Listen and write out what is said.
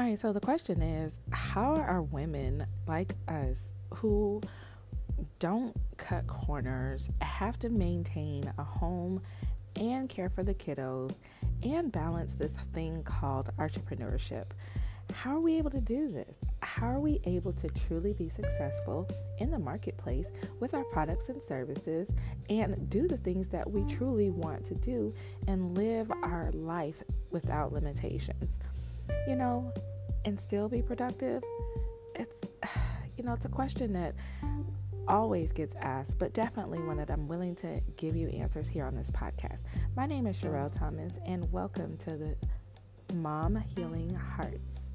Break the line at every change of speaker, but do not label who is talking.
All right, so the question is how are women like us who don't cut corners, have to maintain a home and care for the kiddos and balance this thing called entrepreneurship? How are we able to do this? How are we able to truly be successful in the marketplace with our products and services and do the things that we truly want to do and live our life without limitations? You know, and still be productive? It's, you know, it's a question that always gets asked, but definitely one that I'm willing to give you answers here on this podcast. My name is Sherriel Thomas, and welcome to the Mom Healing Hearts.